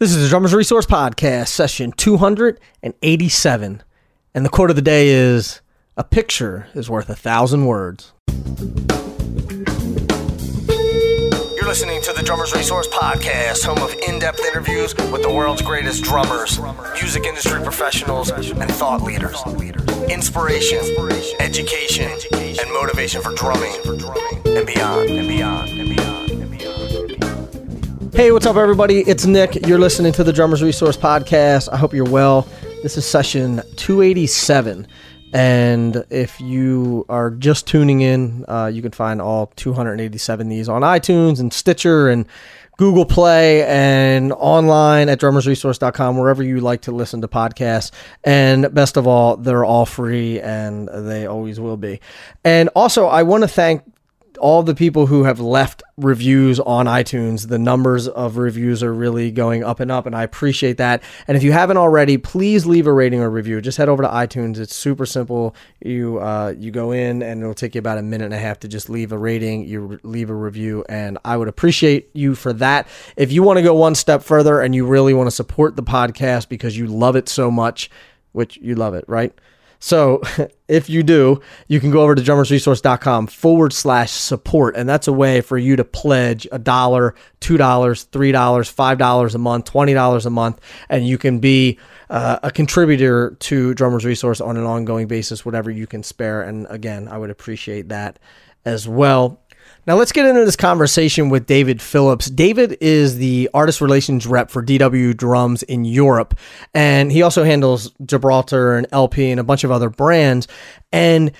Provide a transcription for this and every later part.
This is the Drummers Resource Podcast, session 287. And the quote of the day is A picture is worth a thousand words. You're listening to the Drummers Resource Podcast, home of in depth interviews with the world's greatest drummers, music industry professionals, and thought leaders. Inspiration, education, and motivation for drumming and beyond, and beyond, and beyond. Hey, what's up, everybody? It's Nick. You're listening to the Drummers Resource Podcast. I hope you're well. This is session 287. And if you are just tuning in, uh, you can find all 287 these on iTunes and Stitcher and Google Play and online at drummersresource.com, wherever you like to listen to podcasts. And best of all, they're all free and they always will be. And also, I want to thank all the people who have left reviews on iTunes, the numbers of reviews are really going up and up, and I appreciate that. And if you haven't already, please leave a rating or review. Just head over to iTunes. It's super simple. You uh, you go in, and it'll take you about a minute and a half to just leave a rating. You leave a review, and I would appreciate you for that. If you want to go one step further and you really want to support the podcast because you love it so much, which you love it, right? So if you do, you can go over to drummersresource.com forward slash support. And that's a way for you to pledge a dollar, $2, $3, $5 a month, $20 a month. And you can be uh, a contributor to Drummers Resource on an ongoing basis, whatever you can spare. And again, I would appreciate that as well. Now let's get into this conversation with David Phillips. David is the artist relations rep for DW Drums in Europe, and he also handles Gibraltar and LP and a bunch of other brands. And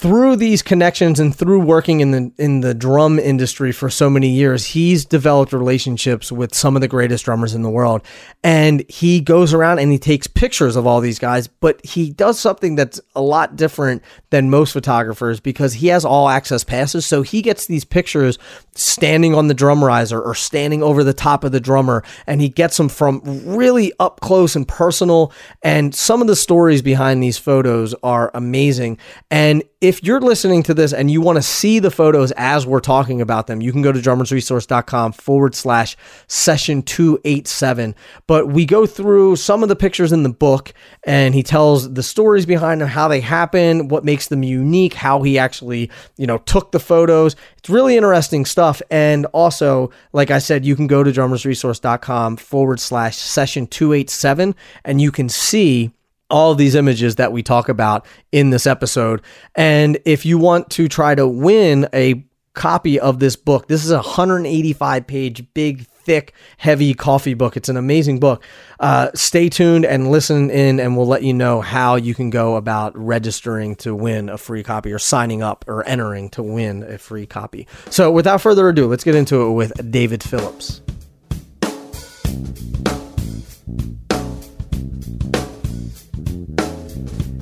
through these connections and through working in the in the drum industry for so many years, he's developed relationships with some of the greatest drummers in the world. And he goes around and he takes pictures of all these guys, but he does something that's a lot different than most photographers because he has all access passes. So he gets these pictures standing on the drum riser or standing over the top of the drummer, and he gets them from really up close and personal. And some of the stories behind these photos are amazing. And if you're listening to this and you want to see the photos as we're talking about them, you can go to drummersresource.com forward slash session 287. But we go through some of the pictures in the book and he tells the stories behind them, how they happen, what makes them unique, how he actually, you know, took the photos. It's really interesting stuff. And also, like I said, you can go to drummersresource.com forward slash session 287 and you can see all these images that we talk about in this episode. And if you want to try to win a copy of this book, this is a 185 page, big, thick, heavy coffee book. It's an amazing book. Uh, stay tuned and listen in, and we'll let you know how you can go about registering to win a free copy or signing up or entering to win a free copy. So, without further ado, let's get into it with David Phillips.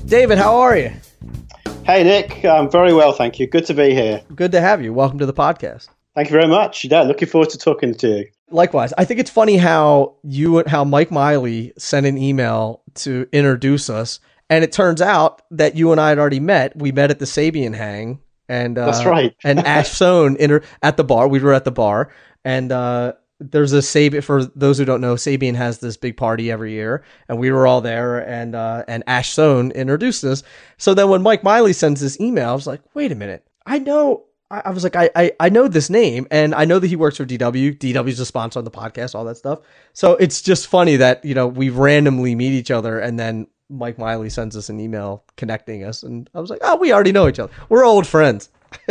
David, how are you? Hey, Nick. I'm very well, thank you. Good to be here. Good to have you. Welcome to the podcast. Thank you very much. Yeah, looking forward to talking to you. Likewise, I think it's funny how you how Mike Miley sent an email to introduce us, and it turns out that you and I had already met. We met at the Sabian Hang, and uh, that's right. and Ash Soan inter- at the bar. We were at the bar, and uh, there's a Sabian. For those who don't know, Sabian has this big party every year, and we were all there. And uh, and Ash Soan introduced us. So then when Mike Miley sends this email, I was like, wait a minute, I know. I, I was like, I, I I know this name, and I know that he works for DW. DW's a sponsor on the podcast, all that stuff. So it's just funny that you know we randomly meet each other, and then Mike Miley sends us an email connecting us, and I was like, oh, we already know each other. We're old friends.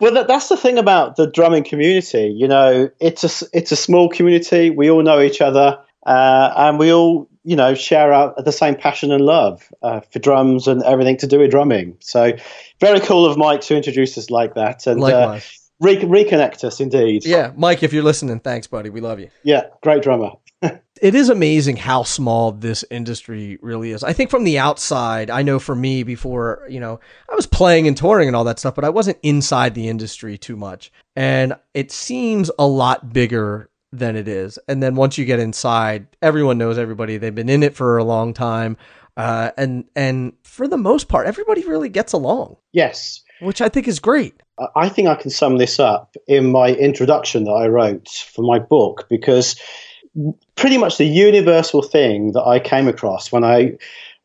well, that, that's the thing about the drumming community. You know, it's a it's a small community. We all know each other, uh, and we all you know share out the same passion and love uh, for drums and everything to do with drumming. So, very cool of Mike to introduce us like that and uh, re- reconnect us. Indeed. Yeah, Mike, if you're listening, thanks, buddy. We love you. Yeah, great drummer. It is amazing how small this industry really is. I think from the outside, I know for me before, you know, I was playing and touring and all that stuff, but I wasn't inside the industry too much. And it seems a lot bigger than it is. And then once you get inside, everyone knows everybody. They've been in it for a long time. Uh, and and for the most part, everybody really gets along. Yes, which I think is great. I think I can sum this up in my introduction that I wrote for my book because pretty much the universal thing that I came across when I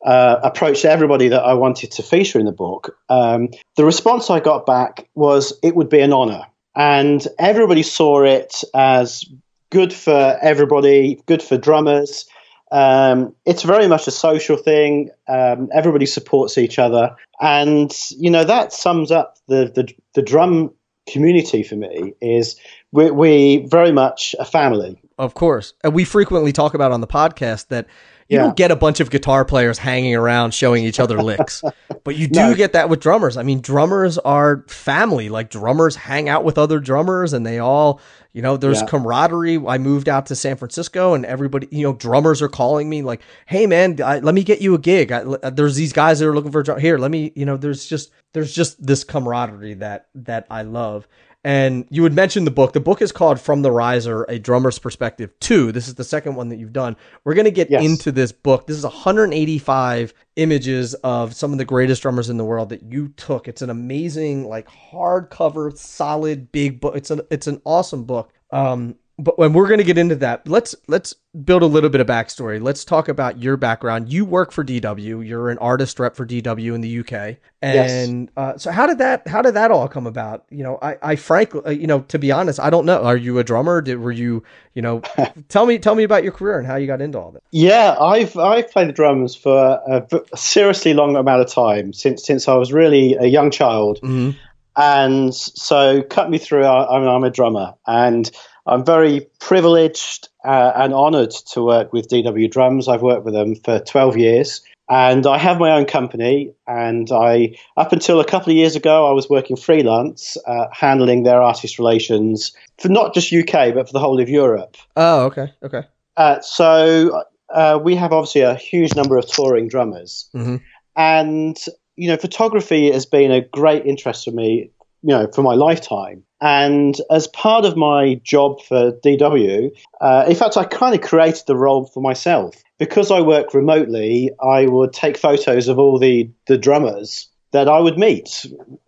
uh, approached everybody that I wanted to feature in the book. Um, the response I got back was it would be an honor. And everybody saw it as good for everybody, good for drummers. Um, it's very much a social thing. Um, everybody supports each other, and you know that sums up the the, the drum community for me. Is we, we very much a family. Of course, and we frequently talk about on the podcast that you yeah. don't get a bunch of guitar players hanging around showing each other licks, but you do no. get that with drummers. I mean, drummers are family. Like drummers hang out with other drummers, and they all, you know, there's yeah. camaraderie. I moved out to San Francisco, and everybody, you know, drummers are calling me like, "Hey, man, I, let me get you a gig. I, there's these guys that are looking for a drum. Here, let me, you know, there's just there's just this camaraderie that that I love." And you would mention the book. The book is called From the Riser, A Drummer's Perspective 2. This is the second one that you've done. We're going to get yes. into this book. This is 185 images of some of the greatest drummers in the world that you took. It's an amazing, like hardcover, solid, big book. It's an it's an awesome book. Um, but when we're going to get into that, let's let's build a little bit of backstory. Let's talk about your background. You work for DW. You're an artist rep for DW in the UK. And yes. uh, so, how did that how did that all come about? You know, I, I frankly, uh, you know, to be honest, I don't know. Are you a drummer? Did were you, you know, tell me tell me about your career and how you got into all of this. Yeah, I've I've played the drums for a seriously long amount of time since since I was really a young child. Mm-hmm. And so, cut me through. I, I'm, I'm a drummer, and I'm very privileged uh, and honoured to work with DW Drums. I've worked with them for 12 years, and I have my own company. And I, up until a couple of years ago, I was working freelance, uh, handling their artist relations for not just UK but for the whole of Europe. Oh, okay, okay. Uh, so uh, we have obviously a huge number of touring drummers, mm-hmm. and you know, photography has been a great interest for me you know, for my lifetime. And as part of my job for DW, uh, in fact, I kind of created the role for myself. Because I work remotely, I would take photos of all the, the drummers that I would meet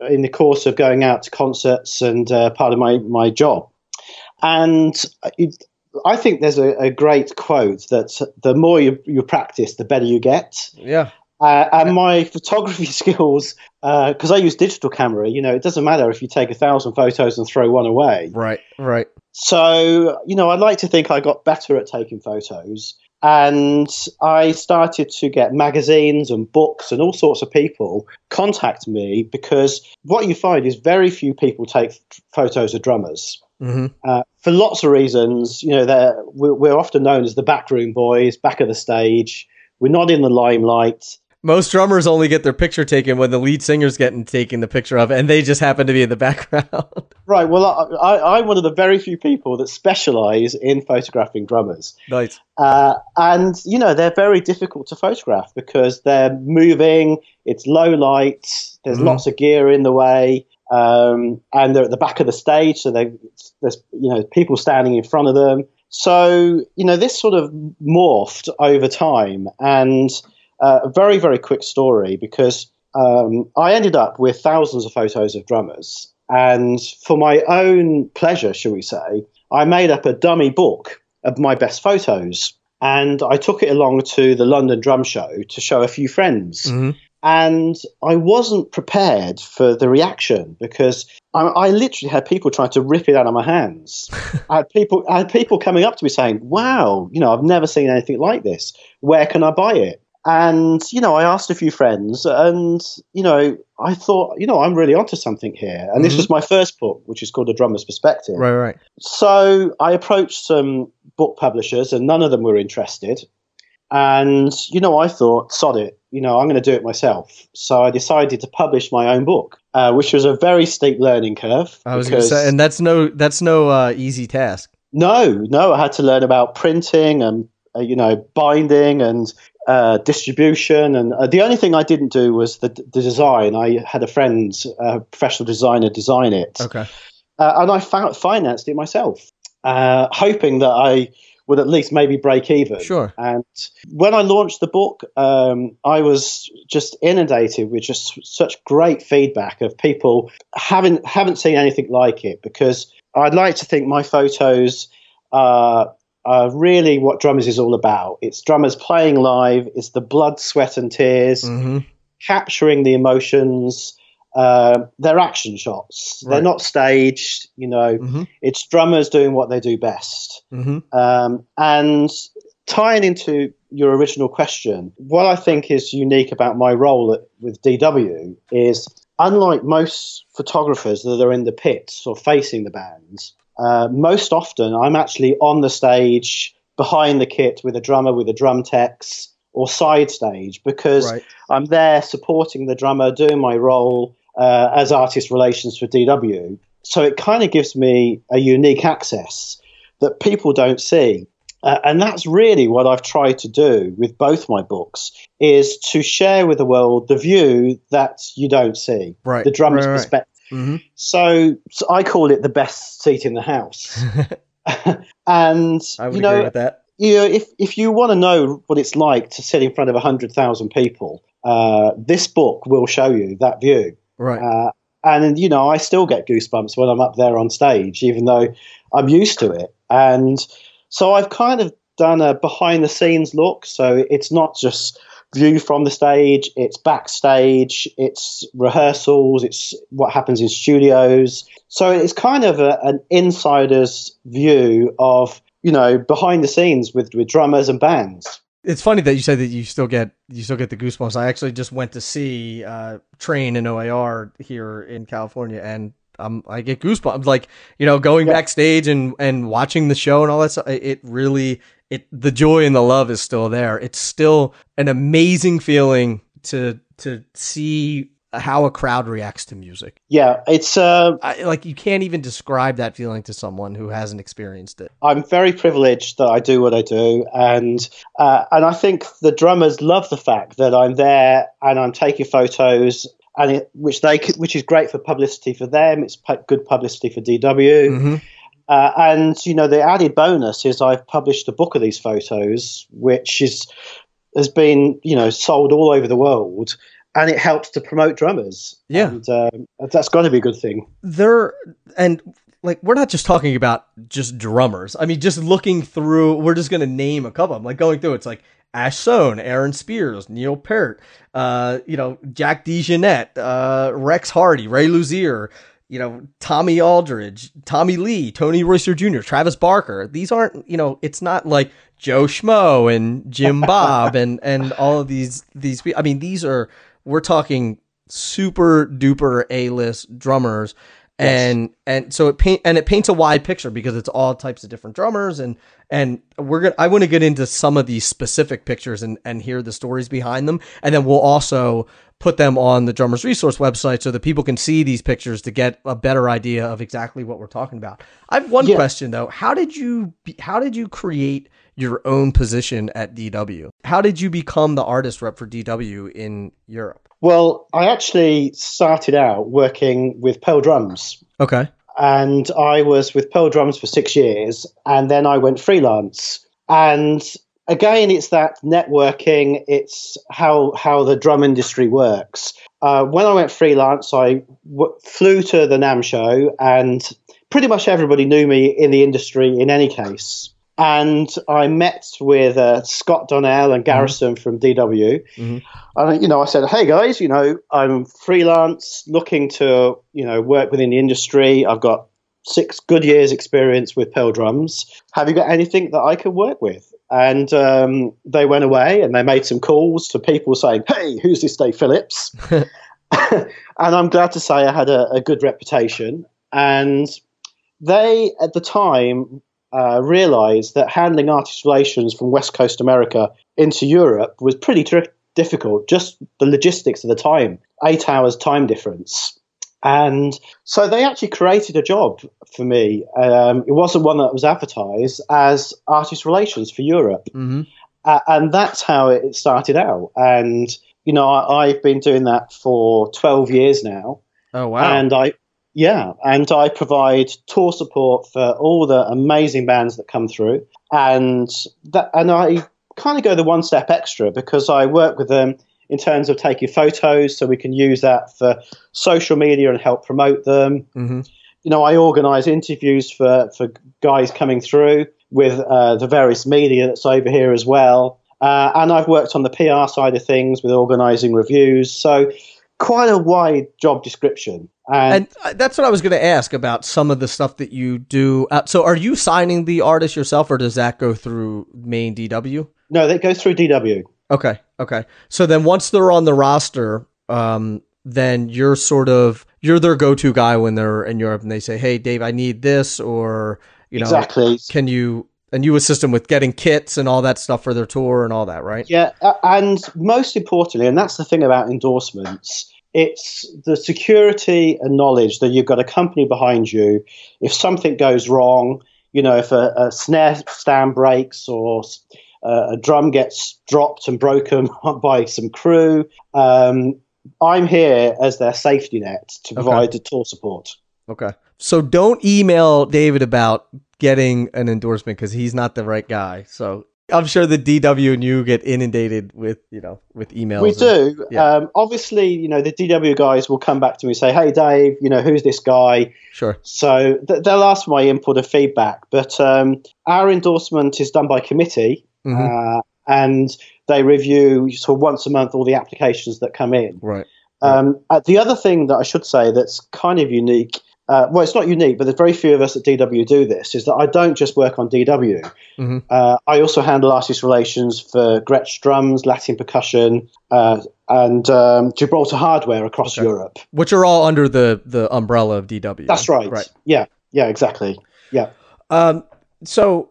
in the course of going out to concerts and uh, part of my, my job. And it, I think there's a, a, great quote that the more you, you practice, the better you get. Yeah. Uh, and my photography skills, because uh, I use digital camera, you know, it doesn't matter if you take a thousand photos and throw one away. Right, right. So, you know, I'd like to think I got better at taking photos. And I started to get magazines and books and all sorts of people contact me because what you find is very few people take photos of drummers. Mm-hmm. Uh, for lots of reasons, you know, we're, we're often known as the backroom boys, back of the stage. We're not in the limelight most drummers only get their picture taken when the lead singer's getting taken the picture of, and they just happen to be in the background. Right. Well, I, I'm one of the very few people that specialize in photographing drummers. Right. Uh, and you know they're very difficult to photograph because they're moving. It's low light. There's mm-hmm. lots of gear in the way. Um, and they're at the back of the stage, so they, there's you know people standing in front of them. So you know this sort of morphed over time, and uh, a very, very quick story because um, I ended up with thousands of photos of drummers. And for my own pleasure, shall we say, I made up a dummy book of my best photos. And I took it along to the London Drum Show to show a few friends. Mm-hmm. And I wasn't prepared for the reaction because I, I, literally had people trying to rip it out of my hands. I had people, I had people coming up to me saying, "Wow, you know, I've never seen anything like this. Where can I buy it?" And, you know, I asked a few friends and, you know, I thought, you know, I'm really onto something here. And mm-hmm. this was my first book, which is called A Drummer's Perspective. Right, right. So I approached some book publishers and none of them were interested. And, you know, I thought, sod it, you know, I'm going to do it myself. So I decided to publish my own book, uh, which was a very steep learning curve. I was going to say, and that's no, that's no uh, easy task. No, no, I had to learn about printing and uh, you know, binding and uh, distribution. And uh, the only thing I didn't do was the, the design. I had a friend, a professional designer, design it. Okay. Uh, and I found, financed it myself, uh, hoping that I would at least maybe break even. Sure. And when I launched the book, um, I was just inundated with just such great feedback of people haven't haven't seen anything like it because I'd like to think my photos are uh, really what drummers is all about. It's drummers playing live. It's the blood, sweat, and tears, mm-hmm. capturing the emotions. Uh, they're action shots. Right. They're not staged. You know, mm-hmm. it's drummers doing what they do best. Mm-hmm. Um, and tying into your original question, what I think is unique about my role at, with DW is unlike most photographers that are in the pits or facing the bands, uh, most often I'm actually on the stage behind the kit with a drummer, with a drum techs, or side stage because right. I'm there supporting the drummer, doing my role uh, as artist relations for DW. So it kind of gives me a unique access that people don't see. Uh, and that's really what I've tried to do with both my books is to share with the world the view that you don't see, right. the drummer's right, perspective. Mm-hmm. So, so, I call it the best seat in the house. and you know, you know, if if you want to know what it's like to sit in front of hundred thousand people, uh, this book will show you that view. Right. Uh, and you know, I still get goosebumps when I'm up there on stage, even though I'm used to it. And so I've kind of done a behind the scenes look. So it's not just view from the stage, it's backstage, it's rehearsals, it's what happens in studios. So it's kind of a, an insider's view of, you know, behind the scenes with, with drummers and bands. It's funny that you say that you still get you still get the goosebumps. I actually just went to see uh, Train and OAR here in California, and um, I get goosebumps. Like you know, going yeah. backstage and and watching the show and all that stuff. It really it the joy and the love is still there. It's still an amazing feeling to to see how a crowd reacts to music. Yeah, it's uh, I, like you can't even describe that feeling to someone who hasn't experienced it. I'm very privileged that I do what I do, and uh, and I think the drummers love the fact that I'm there and I'm taking photos. And it, which they which is great for publicity for them. It's good publicity for DW. Mm-hmm. Uh, and you know, the added bonus is I've published a book of these photos, which is has been you know sold all over the world, and it helps to promote drummers. Yeah, and, uh, that's got to be a good thing. There and like we're not just talking about just drummers. I mean, just looking through, we're just gonna name a couple. I'm like going through. It's like Ash Soan, Aaron Spears, Neil Peart, uh, you know, Jack DeJohnette, uh, Rex Hardy, Ray Luzier, you know, Tommy Aldridge, Tommy Lee, Tony Royster Jr., Travis Barker. These aren't, you know, it's not like Joe Schmo and Jim Bob and and all of these these. I mean, these are we're talking super duper A list drummers. And yes. and so it paint and it paints a wide picture because it's all types of different drummers and and we're gonna I want to get into some of these specific pictures and and hear the stories behind them and then we'll also put them on the Drummers Resource website so that people can see these pictures to get a better idea of exactly what we're talking about. I have one yeah. question though. How did you how did you create your own position at DW? How did you become the artist rep for DW in Europe? Well, I actually started out working with Pearl Drums. Okay. And I was with Pearl Drums for 6 years and then I went freelance. And again, it's that networking. It's how how the drum industry works. Uh, when I went freelance, I w- flew to the NAMM show, and pretty much everybody knew me in the industry. In any case, and I met with uh, Scott Donnell and Garrison mm-hmm. from DW. Mm-hmm. And you know, I said, "Hey guys, you know, I'm freelance, looking to you know work within the industry. I've got six good years experience with Pearl drums. Have you got anything that I can work with?" And um, they went away and they made some calls to people saying, Hey, who's this Dave Phillips? and I'm glad to say I had a, a good reputation. And they, at the time, uh, realized that handling artist relations from West Coast America into Europe was pretty tri- difficult, just the logistics of the time, eight hours time difference. And so they actually created a job for me. Um, it wasn't one that was advertised as artist relations for Europe. Mm-hmm. Uh, and that's how it started out. And, you know, I, have been doing that for 12 years now. Oh, wow. And I, yeah, and I provide tour support for all the amazing bands that come through. And that, and I kind of go the one step extra because I work with them in terms of taking photos so we can use that for social media and help promote them. Mm-hmm. You know, I organize interviews for, for guys coming through with uh, the various media that's over here as well. Uh, and I've worked on the PR side of things with organising reviews. So quite a wide job description. And, and uh, that's what I was going to ask about some of the stuff that you do. Uh, so are you signing the artist yourself or does that go through main DW? No, that goes through DW. Okay. Okay. So then once they're on the roster, um, then you're sort of you're their go-to guy when they're in Europe and they say, "Hey, Dave, I need this," or you know, exactly. Can you and you assist them with getting kits and all that stuff for their tour and all that, right? Yeah, and most importantly, and that's the thing about endorsements, it's the security and knowledge that you've got a company behind you. If something goes wrong, you know, if a, a snare stand breaks or uh, a drum gets dropped and broken by some crew, um, I'm here as their safety net to provide okay. the tour support. Okay. So don't email David about getting an endorsement because he's not the right guy. So I'm sure the DW and you get inundated with you know with emails. We and, do. Yeah. Um, obviously, you know the DW guys will come back to me and say, "Hey, Dave, you know who's this guy?" Sure. So th- they'll ask for my input and feedback. But um, our endorsement is done by committee, mm-hmm. uh, and they review sort of once a month all the applications that come in. Right. Um, uh, the other thing that I should say that's kind of unique uh, well, it's not unique, but there's very few of us at DW do this. Is that I don't just work on DW. Mm-hmm. Uh, I also handle artist relations for Gretsch drums, Latin percussion, uh, and um, Gibraltar hardware across okay. Europe, which are all under the the umbrella of DW. That's right. Right. Yeah. Yeah. Exactly. Yeah. Um, so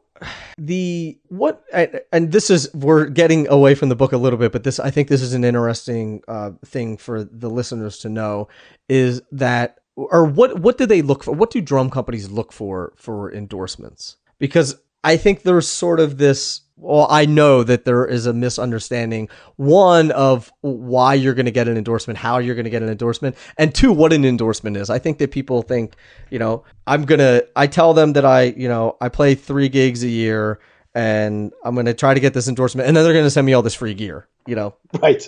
the what and this is we're getting away from the book a little bit but this i think this is an interesting uh, thing for the listeners to know is that or what what do they look for? What do drum companies look for for endorsements? Because I think there's sort of this well, I know that there is a misunderstanding. One of why you're going to get an endorsement, how you're going to get an endorsement, and two, what an endorsement is. I think that people think, you know, I'm going to, I tell them that I, you know, I play three gigs a year and I'm going to try to get this endorsement and then they're going to send me all this free gear, you know? Right.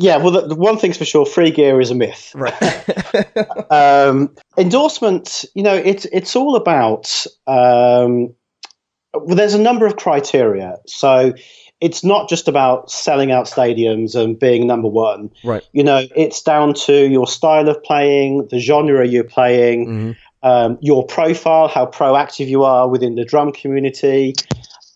Yeah, well, the, the, one thing's for sure: free gear is a myth. Right. um, endorsement, you know, it's it's all about. Um, well, there's a number of criteria, so it's not just about selling out stadiums and being number one. Right. You know, it's down to your style of playing, the genre you're playing, mm-hmm. um, your profile, how proactive you are within the drum community,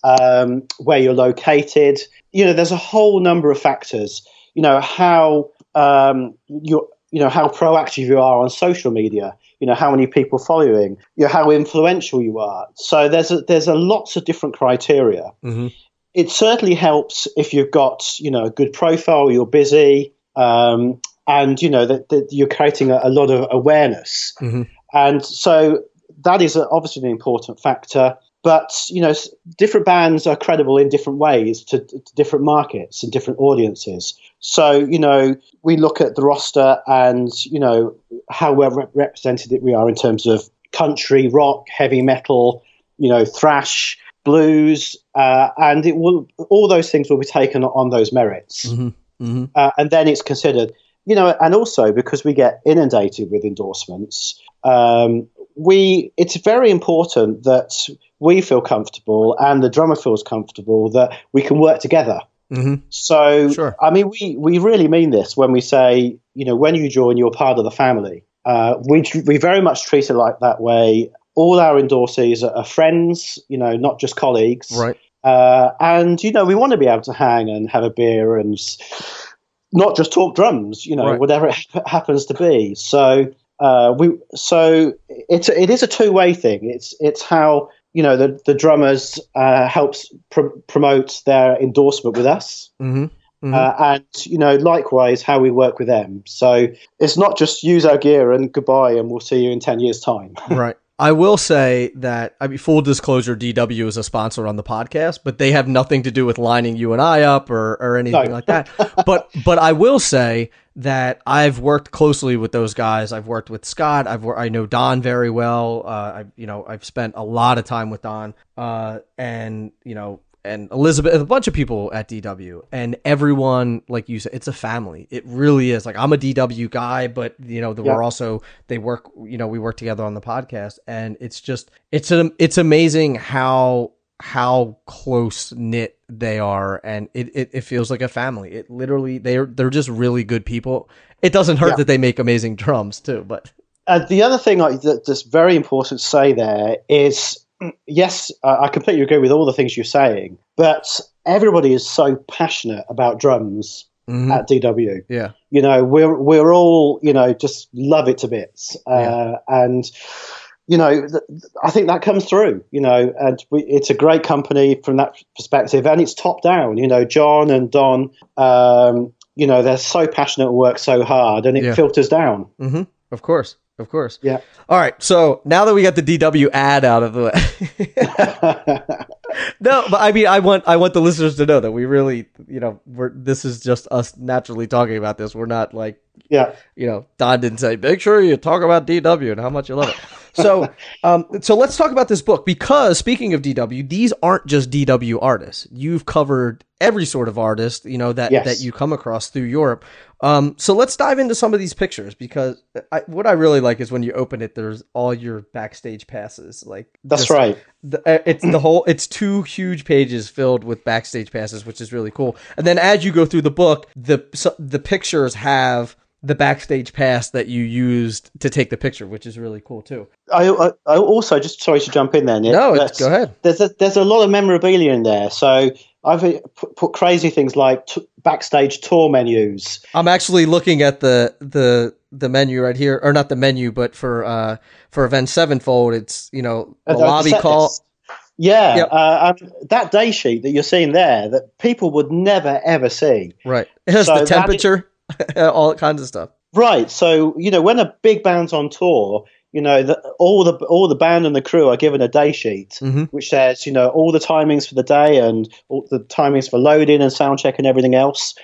um, where you're located. You know, there's a whole number of factors you know how um, you you know how proactive you are on social media you know how many people following you know how influential you are so there's a, there's a lots of different criteria mm-hmm. it certainly helps if you've got you know a good profile you're busy um, and you know that, that you're creating a, a, lot of awareness mm-hmm. and so that is obviously an important factor but you know different bands are credible in different ways to, to, different markets and different audiences so you know we look at the roster and you know how well rep- represented we are in terms of country rock heavy metal you know thrash blues uh, and it will all those things will be taken on those merits mm-hmm. Mm-hmm. Uh, and then it's considered you know and also because we get inundated with endorsements um, we it's very important that we feel comfortable and the drummer feels comfortable that we can work together. Mm-hmm. So, sure. I mean, we, we really mean this when we say, you know, when you join, you're part of the family. Uh, we, we very much treat it like that way. All our endorsees are, friends, you know, not just colleagues. Right. Uh, and, you know, we want to be able to hang and have a beer and not just talk drums, you know, right. whatever it happens to be. So, uh, we so it's it is a two way thing. It's it's how you know the the drummers uh, helps pr- promote their endorsement with us. Mm-hmm. Mm-hmm. Uh, and you know likewise how we work with them so it's not just use our gear and goodbye and we'll see you in 10 years time right I will say that I mean full disclosure DW is a sponsor on the podcast but they have nothing to do with lining you and I up or, or anything no. like that but but I will say that I've worked closely with those guys. I've worked with Scott. I've I know Don very well. Uh, I you know I've spent a lot of time with Don, uh, and you know and Elizabeth, a bunch of people at DW, and everyone, like you said, it's a family. It really is. Like I'm a DW guy, but you know, yeah. we're also they work. You know, we work together on the podcast, and it's just it's a, it's amazing how how close knit they are, and it, it, it feels like a family. It literally they're they're just really good people. It doesn't hurt yeah. that they make amazing drums too, but. Uh, the other thing I, that's very important to say there is yes, I completely agree with all the things you're saying, but everybody is so passionate about drums mm-hmm. at DW. Yeah, you know, we're we're all you know just love it to bits, uh, yeah. and you know, th- I think that comes through. You know, and we, it's a great company from that perspective, and it's top down. You know, John and Don. Um, you know, they're so passionate and work so hard, and it yeah. filters down. Mm-hmm. Of course. Of course. Yeah. All right. So now that we got the DW ad out of the way. no, but I mean, I want I want the listeners to know that we really, you know, we're this is just us naturally talking about this. We're not like, yeah, you know, Don didn't say make sure you talk about DW and how much you love it. So, um, so let's talk about this book because speaking of DW, these aren't just DW artists. You've covered every sort of artist, you know, that, yes. that you come across through Europe. Um, so let's dive into some of these pictures because I, what I really like is when you open it, there's all your backstage passes. Like that's right. The, uh, it's the whole. It's two huge pages filled with backstage passes, which is really cool. And then as you go through the book, the so, the pictures have the backstage pass that you used to take the picture, which is really cool too. I, I, I also just sorry to jump in there. Nick, no, go ahead. There's a, there's a lot of memorabilia in there, so I've put, crazy things like t- backstage tour menus. I'm actually looking at the the the menu right here, or not the menu, but for uh for Avenged Sevenfold, it's you know the, uh, lobby call. List. Yeah, yep. uh, that day sheet that you're seeing there that people would never ever see. Right, it has so the temperature all kinds of stuff. Right. So you know, when a big band's on tour, you know, the, all the all the band and the crew are given a day sheet, mm-hmm. which says you know all the timings for the day and all the timings for loading and sound check and everything else.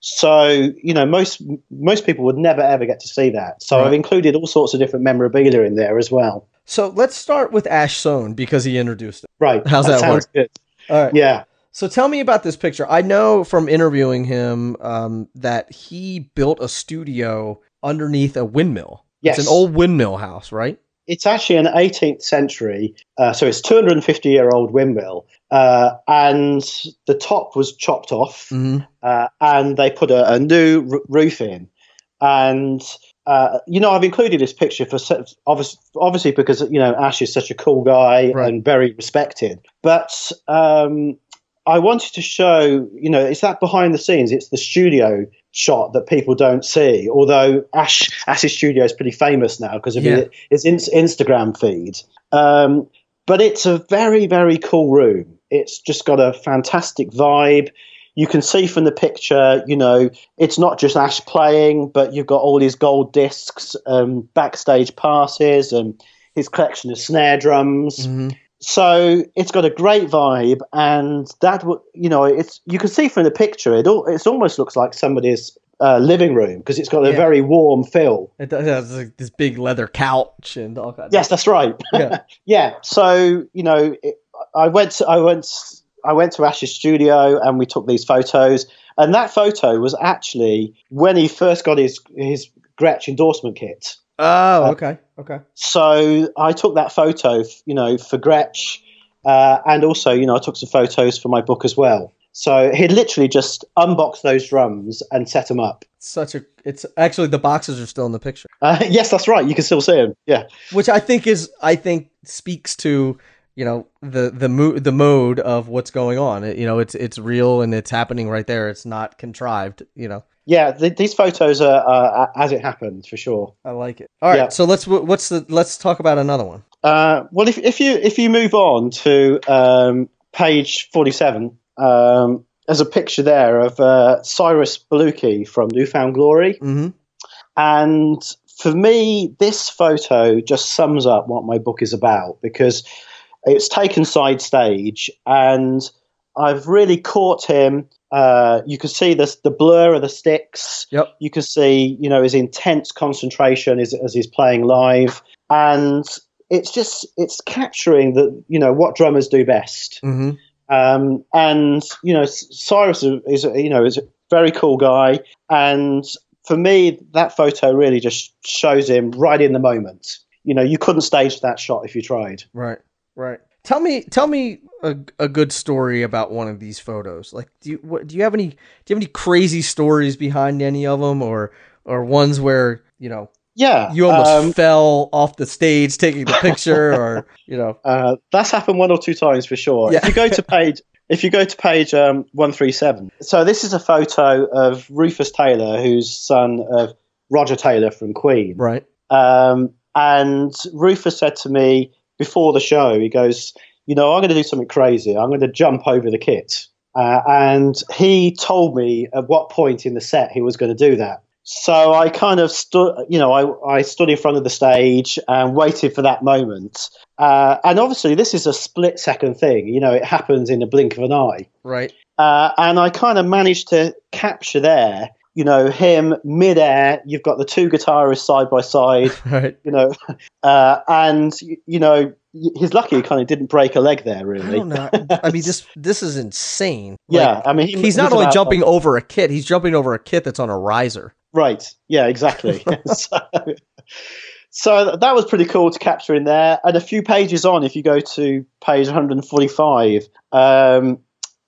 So you know, most most people would never ever get to see that. So right. I've included all sorts of different memorabilia in there as well. So let's start with Ash Soan because he introduced it. Right. How's that, that work? Good. All right. Yeah. So tell me about this picture. I know from interviewing him um, that he built a studio underneath a windmill. Yes. It's an old windmill house, right? It's actually an 18th century, uh, so it's 250 year old windmill, uh, and the top was chopped off, mm-hmm. uh, and they put a, a new r- roof in, and. Uh, you know, I've included this picture for obviously, obviously because you know Ash is such a cool guy right. and very respected. But um, I wanted to show, you know, it's that behind the scenes. It's the studio shot that people don't see. Although Ash Ash's studio is pretty famous now because of yeah. his Instagram feed. Um, but it's a very very cool room. It's just got a fantastic vibe. You can see from the picture, you know, it's not just Ash playing, but you've got all these gold discs, um, backstage passes, and his collection of snare drums. Mm-hmm so it's got a great vibe, and that you know, it's you can see from the picture it all, it almost looks like somebody's uh, living room because it's got a yeah. very warm feel. It does have like this big leather couch and all kinds. Yes, that's right. Yeah, yeah. So you know, it, I went, to, I went, I went to Ash's studio and we took these photos. And that photo was actually when he first got his his Gretsch endorsement kit. Oh, uh, okay. So I took that photo, you know, for Gretsch, uh, and also, you know, I took some photos for my book as well. So he'd literally just unboxed those drums and set them up. Such a, it's actually the boxes are still in the picture. Uh, yes, that's right. You can still see them. Yeah, which I think is, I think speaks to you know the the mo- the mode of what's going on. It, you know, it's it's real and it's happening right there. It's not contrived. You know. Yeah, th- these photos are, uh, as it happens for sure. I like it. All right, yeah. so let's what's the let's talk about another one. Uh, well, if if you if you move on to um, page forty seven, um, there's a picture there of uh, Cyrus Bolooki from New Found Glory, mm-hmm. and for me, this photo just sums up what my book is about because it's taken side stage and I've really caught him uh, you can see this, the blur of the sticks. Yep. You can see, you know, his intense concentration as, as he's playing live, and it's just it's capturing the, you know, what drummers do best. Mm-hmm. Um, and you know, Cyrus is, is you know is a very cool guy, and for me, that photo really just shows him right in the moment. You know, you couldn't stage that shot if you tried. Right, right. Tell me, tell me a, a good story about one of these photos. Like, do you what, do you have any do you have any crazy stories behind any of them, or or ones where you know yeah, you almost um, fell off the stage taking the picture, or you know, uh, that's happened one or two times for sure. Yeah. If you go to page, if you go to page um, one three seven, so this is a photo of Rufus Taylor, who's son of Roger Taylor from Queen, right? Um, and Rufus said to me before the show, he goes, "You know, I'm going to do something crazy. I'm going to jump over the kit." Uh, and he told me at what point in the set he was going to do that. So I kind of stood, you know, I, I stood in front of the stage and waited for that moment. Uh, and obviously, this is a split second thing. You know, it happens in a blink of an eye. Right. Uh, and I kind of managed to capture there, you know, him midair. You've got the two guitarists side by side, right. you know, uh, and, you know, he's lucky he kind of didn't break a leg there really I know. I mean this this is insane. yeah, like, I mean he, he's not only jumping over a kit, he's jumping over a kit that's on a riser. Right. Yeah, exactly. so, so, that was pretty cool to capture in there. And a few pages on, if you go to page 145, um,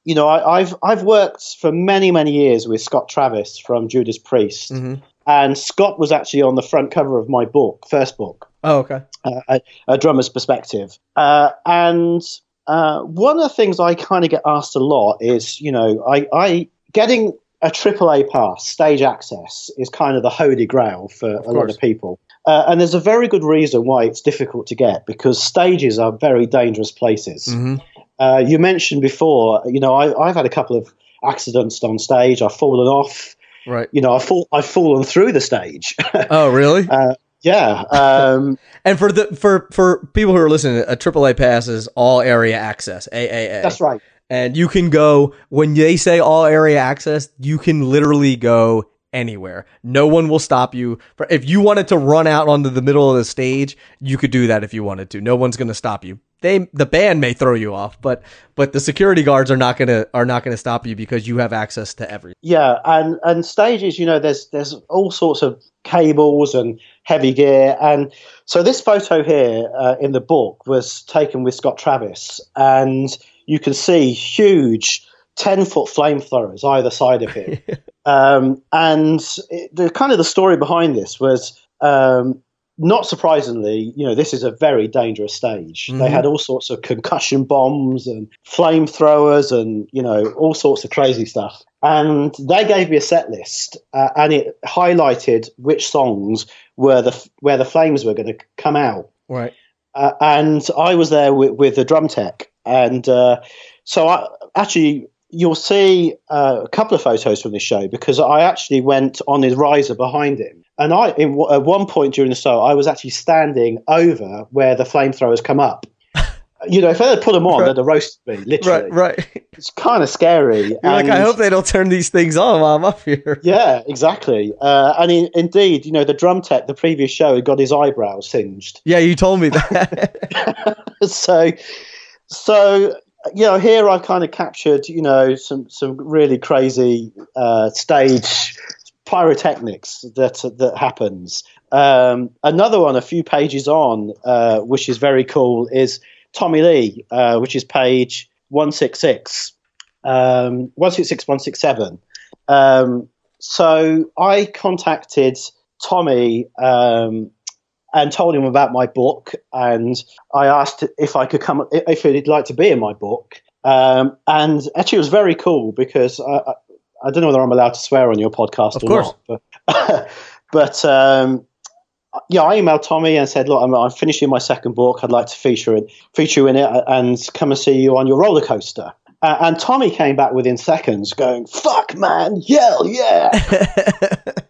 you know, I, have I've worked for many many years with Scott Travis from Judas Priest, mm-hmm. and Scott was actually on the front cover of my book, first book. Oh, okay. Uh, a, a, drummer's perspective, uh, and uh, one of the things I kind of get asked a lot is, you know, I, I getting a AAA pass, stage access, is kind of the holy grail for of a course. lot of people. Uh, and there's a very good reason why it's difficult to get because stages are very dangerous places. Mm-hmm. Uh, you mentioned before, you know, I, have had a couple of accidents on stage. I've fallen off. Right. You know, I've, fall, I've fallen through the stage. oh, really? uh, yeah. Um, and for the for for people who are listening, a AAA pass is all area access. AAA. That's right and you can go when they say all area access you can literally go anywhere no one will stop you if you wanted to run out onto the middle of the stage you could do that if you wanted to no one's going to stop you they the band may throw you off but but the security guards are not going to are not to stop you because you have access to everything yeah and and stages you know there's there's all sorts of cables and heavy gear and so this photo here uh, in the book was taken with Scott Travis and you can see huge 10 foot flamethrowers either side of him. um, and it, the kind of the story behind this was um, not surprisingly, you know, this is a very dangerous stage. Mm-hmm. They had all sorts of concussion bombs and flamethrowers and, you know, all sorts of crazy stuff. And they gave me a set list uh, and it highlighted which songs were the where the flames were going to come out. Right. Uh, and I was there with, with the drum tech and uh, so I, actually, you'll see uh, a couple of photos from this show because I actually went on his riser behind him. And I, in, at one point during the show, I was actually standing over where the flamethrowers come up. you know, if they had put them on, right. they'd have roasted me, literally. Right, right. It's kind of scary. You're and, like, I hope they don't turn these things on while I'm up here. Yeah, exactly. Uh, and in, indeed, you know, the drum tech, the previous show, had got his eyebrows singed. Yeah, you told me that. so so you know, here I've kind of captured, you know, some some really crazy uh, stage pyrotechnics that that happens. Um, another one, a few pages on, uh, which is very cool, is Tommy Lee, uh, which is page one six six, um, one six six one six seven. Um, so I contacted Tommy um, and told him about my book. And I asked if I could come, if he'd like to be in my book. Um, and actually, it was very cool because I, I, don't know whether I'm allowed to swear on your podcast of or course. not. But, but um, yeah, I emailed Tommy and said, "Look, I'm, I'm, finishing my second book. I'd like to feature it, feature in it, and come and see you on your roller coaster." Uh, and Tommy came back within seconds, going, "Fuck, man, yell, yeah!"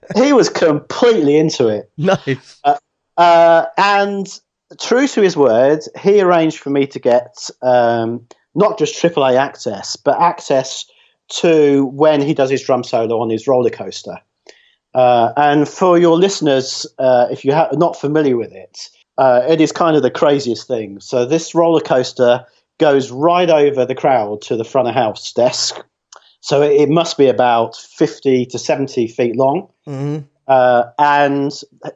he was completely into it. Nice. Uh, uh, and true to his word, he arranged for me to get um, not just AAA access, but access to when he does his drum solo on his roller coaster. Uh, and for your listeners, uh, if you're not familiar with it, uh, it is kind of the craziest thing. So this roller coaster goes right over the crowd to the front of house desk. So it, it must be about 50 to 70 feet long. Mm-hmm. Uh, and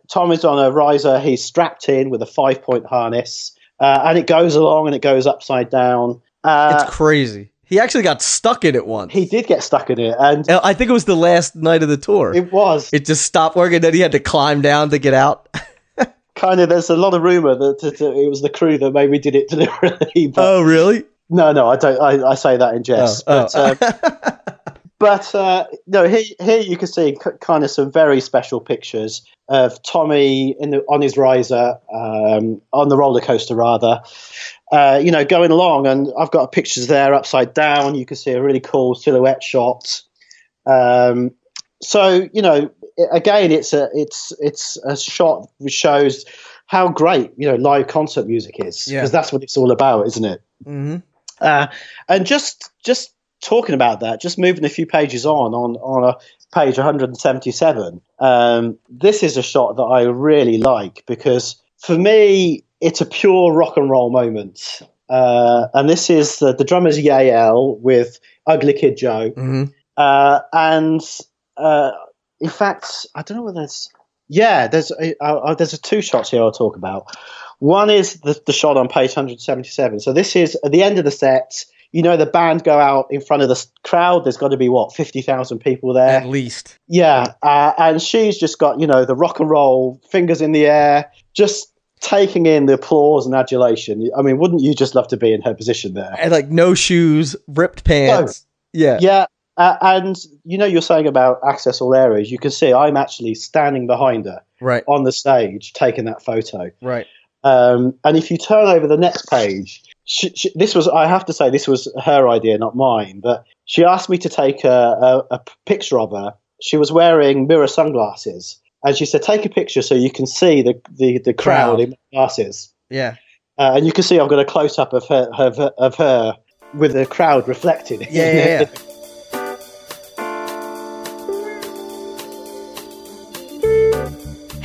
Tom is on a riser. He's strapped in with a five point harness. Uh, and it goes along and it goes upside down. Uh, it's crazy. He actually got stuck in it once. He did get stuck in it, and I think it was the last night of the tour. It was. It just stopped working. Then he had to climb down to get out. kind of. There's a lot of rumor that, that, that, it was the crew that maybe did it deliberately. But, oh, really? No, no, I don't. I, I say that in jest. Oh, but, oh. But uh, no, here, here you can see kind of some very special pictures of Tommy in the, on his riser, um, on the roller coaster rather, uh, you know, going along, and I've got pictures there upside down. You can see a really cool silhouette shot. Um, so you know, again, it's a it's it's a shot which shows how great you know live concert music is because yeah. that's what it's all about, isn't it? Mm-hmm. Uh, and just just talking about that, just moving a few pages on on on a page 177. Um, this is a shot that I really like because for me, it's a pure rock and roll moment. Uh, and this is the, the drummer's Yael with Ugly Kid Joe. Mm-hmm. Uh, and uh, in fact, I don't know whether there's. Yeah, there's a, uh, there's a two shots here I'll talk about. One is the, the shot on page 177. So this is at the end of the set. You know, the band go out in front of the crowd. There's got to be what 50,000 people there at least. Yeah, uh, and she's just got you know the rock and roll fingers in the air, just taking in the applause and adulation. I mean, wouldn't you just love to be in her position there? And like no shoes, ripped pants. No. Yeah. Yeah. Uh, and you know, you're saying about access all areas. You can see I'm actually standing behind her, right, on the stage, taking that photo, right. Um, and if you turn over the next page, she, she, this was I have to say this was her idea, not mine. But she asked me to take a, a, a picture of her. She was wearing mirror sunglasses, and she said, "Take a picture so you can see the the, the crowd, crowd. in glasses." Yeah, uh, and you can see I've got a close up of her of, of her with the crowd reflected. Yeah, yeah, yeah.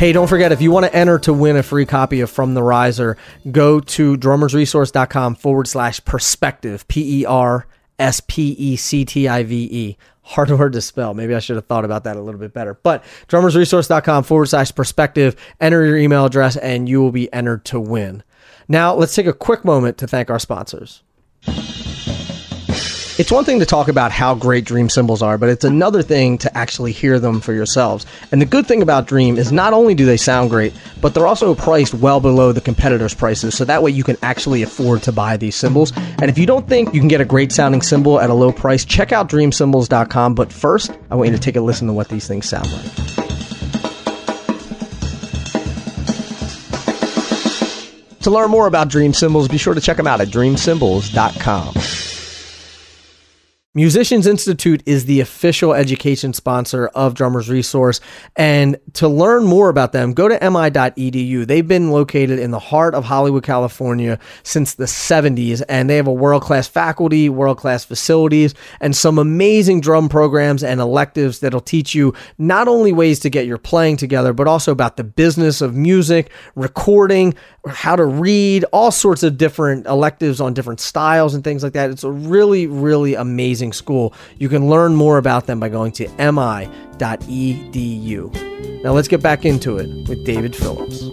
Hey, don't forget, if you want to enter to win a free copy of From the Riser, go to drummersresource.com forward slash perspective, P E R S P E C T I V E hard word to spell. Maybe I should have thought about that a little bit better. But drummersresource.com forward slash perspective. Enter your email address and you will be entered to win. Now, let's take a quick moment to thank our sponsors. It's one thing to talk about how great Dream cymbals are, but it's another thing to actually hear them for yourselves. And the good thing about Dream is not only do they sound great, but they're also priced well below the competitors' prices, so that way you can actually afford to buy these cymbals. And if you don't think you can get a great sounding cymbal at a low price, check out dreamcymbals.com. But first, I want you to take a listen to what these things sound like. To learn more about Dream Cymbals, be sure to check them out at dreamcymbals.com. Musicians Institute is the official education sponsor of Drummers Resource. And to learn more about them, go to mi.edu. They've been located in the heart of Hollywood, California since the 70s, and they have a world class faculty, world class facilities, and some amazing drum programs and electives that'll teach you not only ways to get your playing together, but also about the business of music, recording, how to read, all sorts of different electives on different styles and things like that. It's a really, really amazing school. You can learn more about them by going to mi.edu. Now let's get back into it with David Phillips.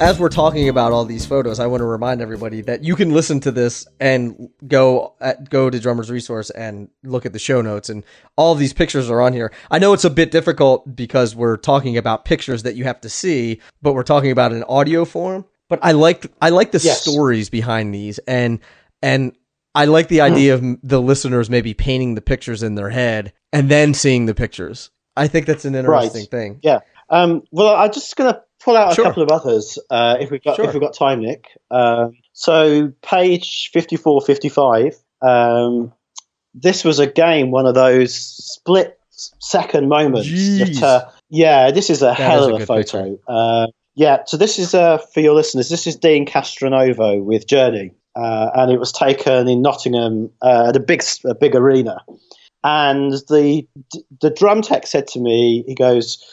as we're talking about all these photos, I want to remind everybody that you can listen to this and go at, go to Drummers Resource and look at the show notes, and all these pictures are on here. I know it's a bit difficult because we're talking about pictures that you have to see, but we're talking about an audio form. But I like I like the yes. stories behind these, and and I like the idea of the listeners maybe painting the pictures in their head and then seeing the pictures. I think that's an interesting right. thing. Yeah. Um, well, I'm just going to pull out sure. a couple of others uh, if we've got sure. if we've got time, Nick. Um, so page 54, 55. Um, this was again one of those split second moments. That, uh, yeah, this is a that hell is of a, a photo. Uh, yeah, so this is uh, for your listeners. This is Deen Castronovo with Journey, uh, and it was taken in Nottingham uh, at a big a big arena. And the the drum tech said to me, he goes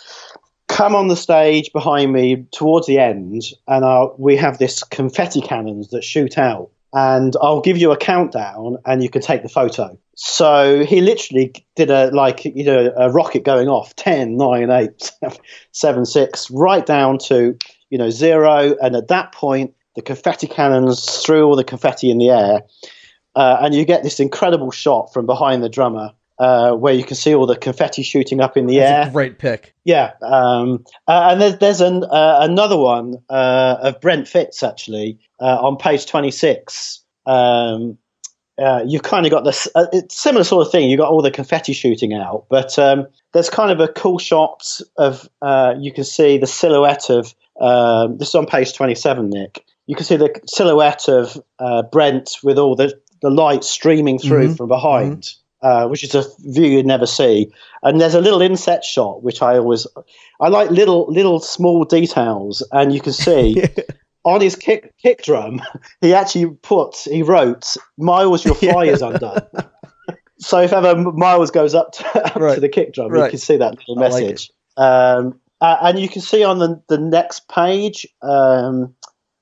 come on the stage behind me towards the end, and uh, we have this confetti cannons that shoot out. And I'll give you a countdown, and you can take the photo. So he literally did a like you know a rocket going off 10, 9, 8, 7, 6, right down to you know zero. And at that point, the confetti cannons threw all the confetti in the air, uh, and you get this incredible shot from behind the drummer uh, where you can see all the confetti shooting up in the That's air. great pick. Yeah, um, uh, and there's, there's an, uh, another one uh, of Brent Fitz actually uh, on page 26. Um, uh, you've kind of got this similar sort of thing. You've got all the confetti shooting out, but um, there's kind of a cool shot of you can see the silhouette of um, this is on page 27, Nick. You can see the silhouette of Brent with all the, the light streaming through mm-hmm. from behind. Mm-hmm uh, which is a view you'd never see. And there's a little inset shot, which I always, I like little little small details, and you can see. on his kick kick drum, he actually put he wrote "Miles, your fly is undone." so if ever Miles goes up to, up right. to the kick drum, right. you can see that little message. Like um, uh, and you can see on the the next page, um,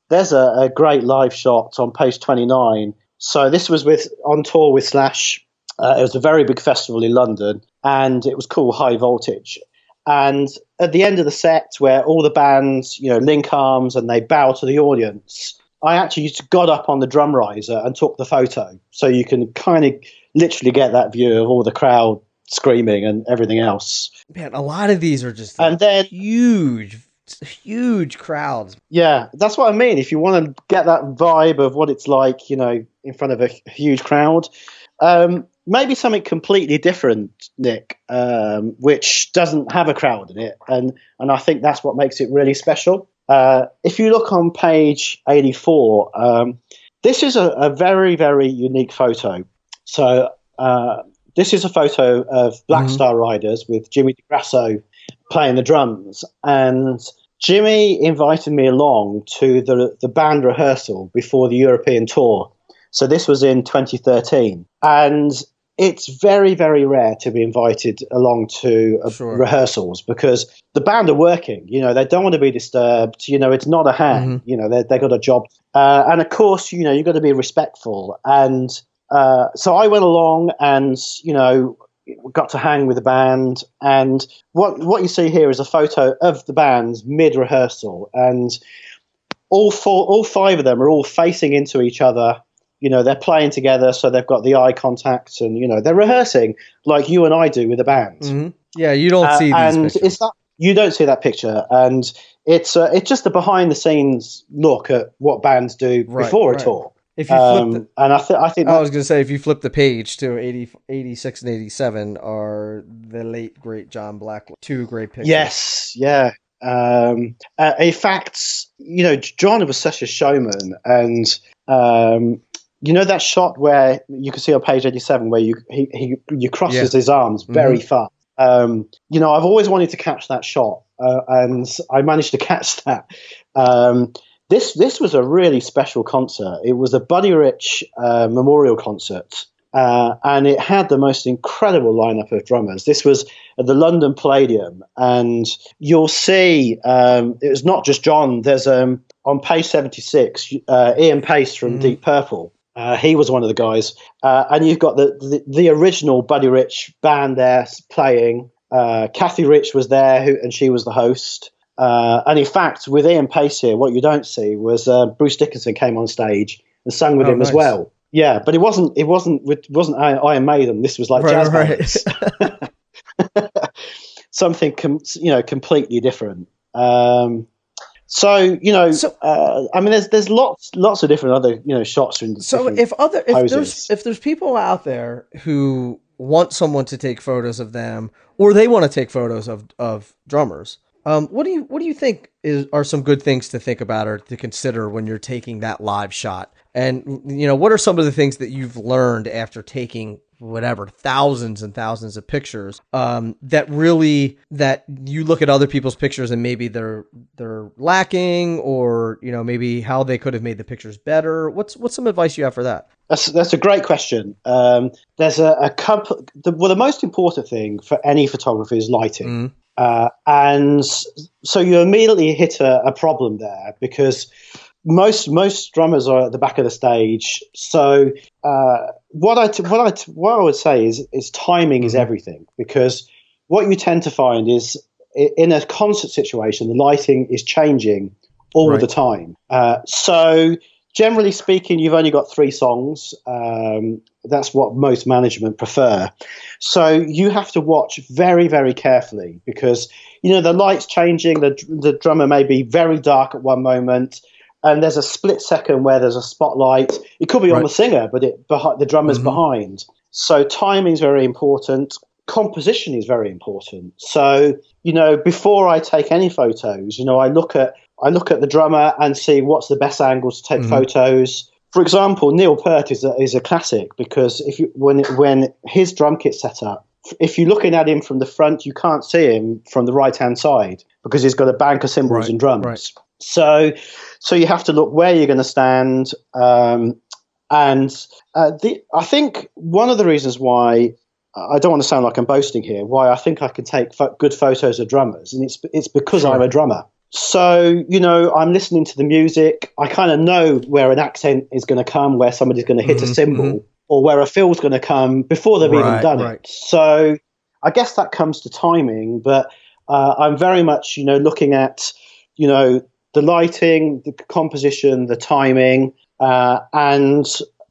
there's a, a, great live shot on page 29. So this was with on tour with Slash uh, it was a very big festival in London, and it was called High Voltage. And at the end of the set, where all the bands, you know, link arms and they bow to the audience, I actually just got up on the drum riser and took the photo, so you can kind of literally get that view of all the crowd screaming and everything else. Man, a lot of these are just and then huge, huge crowds. Yeah, that's what I mean. If you want to get that vibe of what it's like, you know, in front of a huge crowd, um, maybe something completely different, Nick, um, which doesn't have a crowd in it, and and I think that's what makes it really special. Uh, if you look on page 84, um, this is a, a, very very unique photo. So uh, this is a photo of Black mm-hmm. Star Riders with Jimmy DeGrasso playing the drums, and Jimmy invited me along to the the band rehearsal before the European tour. So this was in 2013, and it's very, very rare to be invited along to uh, sure. rehearsals because the band are working. You know, they don't want to be disturbed. You know, it's not a hang. Mm-hmm. You know, they they got a job, uh, and of course, you know, you've got to be respectful. And uh, so I went along, and you know, got to hang with the band. And what what you see here is a photo of the band mid rehearsal, and all four, all five of them are all facing into each other you know they're playing together so they've got the eye contact and you know they're rehearsing like you and i do with a band mm-hmm. yeah you don't uh, see and pictures. it's that you don't see that picture and it's uh, it's just a behind the scenes look at what bands do right, before right. a tour if you flip um, the, and I, th- I think I was going to say if you flip the page to 80, 86 and 87 are the late great John Black two great pictures. Yes, yeah. Um, uh, in fact, you know, John was such a showman, and um, you know that shot where you can see on page 87 where you he, he you crosses yeah. his arms very mm-hmm. fast um, you know i've always wanted to catch that shot uh, and i managed to catch that um, this this was a really special concert it was a buddy rich uh, memorial concert uh, and it had the most incredible lineup of drummers. This was at the London Palladium, and you'll see um, it was not just John. There's um, on page 76, uh, Ian Paice from mm. Deep Purple uh, he was one of the guys, uh, and you've got the, the, the original Buddy Rich band there playing. Uh, Cathy Rich was there, who, and she was the host. Uh, and in fact, with Ian Paice here, what you don't see was uh, Bruce Dickinson came on stage and sang with oh, him nice. as well. Yeah, but it wasn't it wasn't it wasn't Iron Maiden. This was like right, jazz right. something com- you know completely different. Um, so you know, so, uh, I mean, there's there's lots lots of different other you know shots. In so if other if poses. there's if there's people out there who want someone to take photos of them, or they want to take photos of of drummers, um, what do you what do you think is are some good things to think about or to consider when you're taking that live shot? And you know, what are some of the things that you've learned after taking whatever thousands and thousands of pictures um, that really that you look at other people's pictures and maybe they're they're lacking or you know maybe how they could have made the pictures better? What's what's some advice you have for that? That's that's a great question. Um, there's a, a couple the, well the most important thing for any photographer is lighting. Mm. Uh, and so you immediately hit a, a, problem there because most most drummers are at the back of the stage. So uh, what I what I what I would say is is timing is mm-hmm. everything because what you tend to find is in a concert situation the lighting is changing all right. the time. Uh, so generally speaking, you've only got three songs. Um, that's what most management prefer. So you have to watch very, very carefully because you know the light's changing. The the drummer may be very dark at one moment, and there's a split second where there's a spotlight. It could be right. on the singer, but it behind the drummer's mm-hmm. behind. So timing is very important. Composition is very important. So you know, before I take any photos, you know, I look at I look at the drummer and see what's the best angle to take mm-hmm. photos. For example, Neil Peart is a, is a classic because if you, when when his drum kit's set up, if you're looking at him from the front, you can't see him from the right hand side because he's got a bank of cymbals right, and drums. Right. So, so you have to look where you're going to stand. Um, and uh, the, I think one of the reasons why I don't want to sound like I'm boasting here, why I think I can take fo- good photos of drummers, and it's it's because sure. I'm a drummer. So, you know, I'm listening to the music. I kind of know where an accent is going to come, where somebody's going to hit mm-hmm, a cymbal, mm-hmm. or where a fill's going to come before they've right, even done right. it. So, I guess that comes to timing, but uh, I'm very much, you know, looking at, you know, the lighting, the composition, the timing, uh, and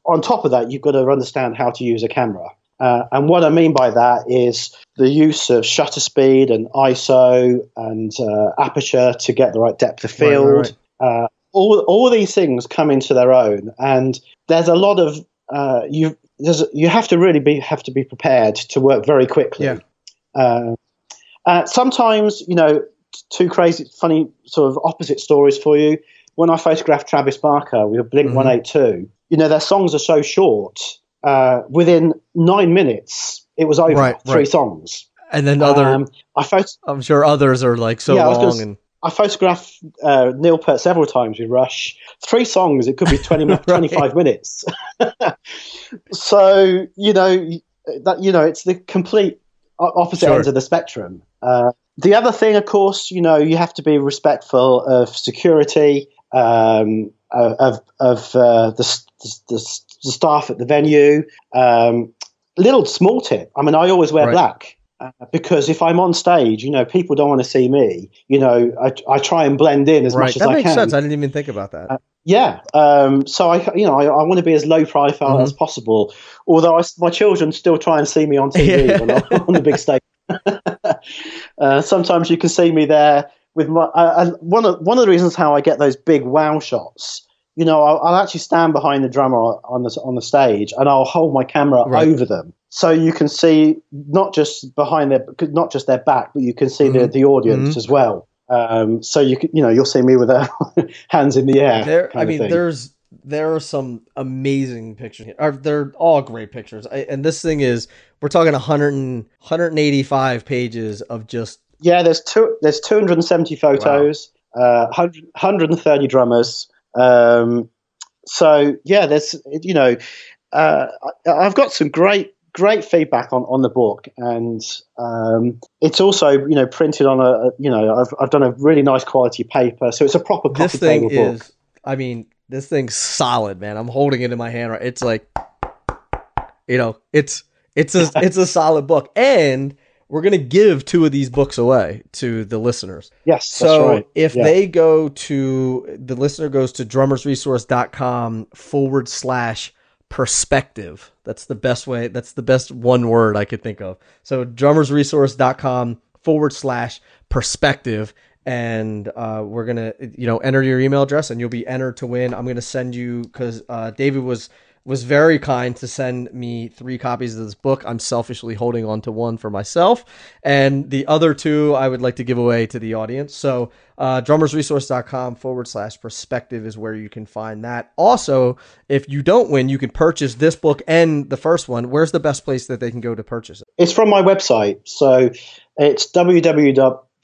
on top of that, you've got to understand how to use a camera. Uh, and what I mean by that is the use of shutter speed and ISO and uh, aperture to get the right depth of field. Right, right, right. Uh, all, all these things come into their own, and there's a lot of uh, you. you have to really be have to be prepared to work very quickly. Yeah. Uh, uh, sometimes, you know, two crazy, funny, sort of opposite stories for you. When I photographed Travis Barker with Blink mm-hmm. 182, you know, their songs are so short uh, within nine minutes, it was over. Right, three right. songs. And then other, um, I phot- I'm sure others are like so yeah, long. I and I photographed uh, Neil Peart several times with Rush. Three songs, it could be 20, right. 25 minutes. so you know that you know it's the complete opposite sure. ends of the spectrum. Uh, the other thing, of course, you know, you have to be respectful of security, um, of of uh, the, the, the staff at the venue. Um, little small tip. I mean, I always wear right. black. Uh, because if I'm on stage, you know, people don't want to see me. You know, I, I try and blend in as right. much that as I can. That makes sense. I didn't even think about that. Uh, yeah. Um, so I, you know, I, I, want to be as low profile mm-hmm. as possible. Although I, my children still try and see me on TV when I'm on the big stage. uh, sometimes you can see me there with my. Uh, one of one of the reasons how I get those big wow shots you know, I'll, I'll, actually stand behind the drummer on the on the stage, and I'll hold my camera right. over them, so you can see not just behind their not just their back, but you can see mm-hmm. the the audience mm-hmm. as well. Um, so you can, you know, you'll see me with their hands in the air. There, I mean, there's there are some amazing pictures here. They're all great pictures, I, and this thing is we're talking 100 and, 185 pages of just yeah. There's two. There's 270 photos. Wow. Uh, 100, 130 drummers. Um, so yeah, there's you know, uh, I've got some great great feedback on, on the book, and um, it's also you know printed on a, you know I've I've done a really nice quality paper, so it's a proper coffee this thing table is, book. I mean, this thing's solid, man. I'm holding it in my hand. Right, It's like, you know, it's it's a it's a solid book, and we're going to give two of these books away to the listeners. Yes. So right. if yeah. they go to, the listener goes to drummersresource.com forward slash perspective. That's the best way. That's the best one word I could think of. So drummersresource.com forward slash perspective. And uh, we're to, you know, enter your email address and you'll be entered to win. I'm to send you, because uh, David was was very kind to send me three copies of this book. I'm selfishly holding on to one for myself, and the other two I would like to give away to the audience. So, uh, drummersresource.com forward slash perspective is where you can find that. Also, if you don't win, you can purchase this book and the first one. Where's the best place that they can go to purchase it? It's from my website. So, it's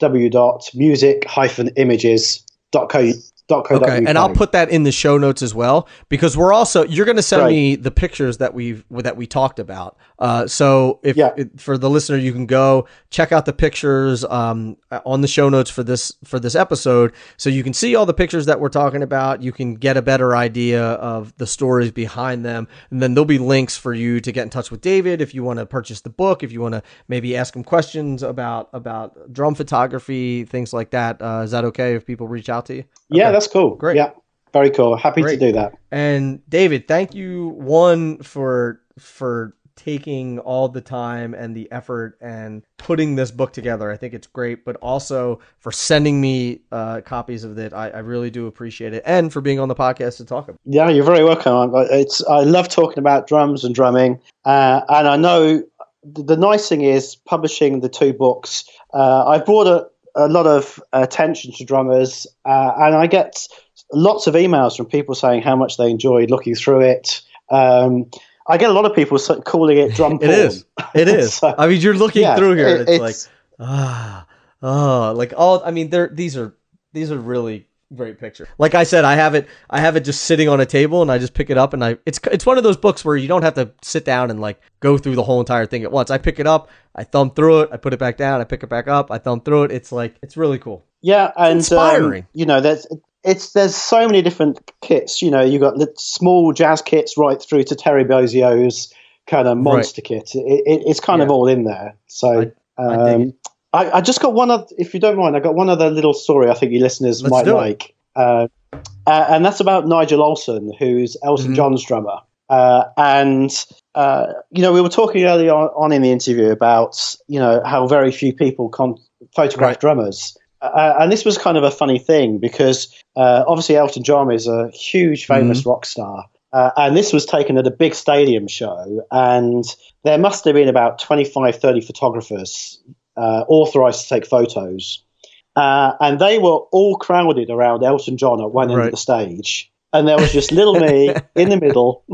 www.music-images.co Okay, and I'll put that in the show notes as well because we're also you're going to send me the pictures that we've that we talked about. Uh, so if yeah. for the listener, you can go check out the pictures um, on the show notes for this for this episode, so you can see all the pictures that we're talking about. You can get a better idea of the stories behind them, and then there'll be links for you to get in touch with David if you want to purchase the book, if you want to maybe ask him questions about about drum photography, things like that. Uh, is that okay if people reach out to you? Yeah, that's cool. Great. Yeah, very cool. Happy Great. to do that. And David, thank you one for for taking all the time and the effort and putting this book together. I think it's great, but also for sending me uh, copies of it. I, I, really do appreciate it, and for being on the podcast to talk about. It. Yeah, you're very welcome. It's I love talking about drums and drumming, uh, and I know the nice thing is publishing the two books. Uh, I've brought a, a lot of attention to drummers, uh, and I get lots of emails from people saying how much they enjoyed looking through it. Um, I get a lot of people calling it drum porn. it is. It is. so, I mean, you're looking yeah, through here. It, it's, it's, like ah, oh, like all. I mean, they're these are these are really great picture. Like I said, I have it. I have it just sitting on a table, and I just pick it up, and I. It's it's one of those books where you don't have to sit down and like go through the whole entire thing at once. I pick it up, I thumb through it, I put it back down, I pick it back up, I thumb through it. It's like it's really cool. Yeah, and it's inspiring. Um, you know, there's it's there's so many different kits. You know, you got the small jazz kits right through to Terry Bozzio's kind of monster right. kit. It, it, it's kind yeah. of all in there. So I, um, I, I, just got one other. If you don't mind, I got one other little story. I think your listeners Let's might like, uh, uh, and that's about Nigel Olsson, who's Elton mm-hmm. John's drummer. Uh, and uh, you know, we were talking earlier on, on, in the interview about you know how very few people con- photograph right. drummers. Uh, and this was kind of a funny thing because uh, obviously Elton John is a huge famous mm-hmm. rock star. Uh, and this was taken at a big stadium show, and there must have been about 25, 30 photographers uh, authorized to take photos. Uh, and they were all crowded around Elton John at one end right. of the stage. And there was just little me in the middle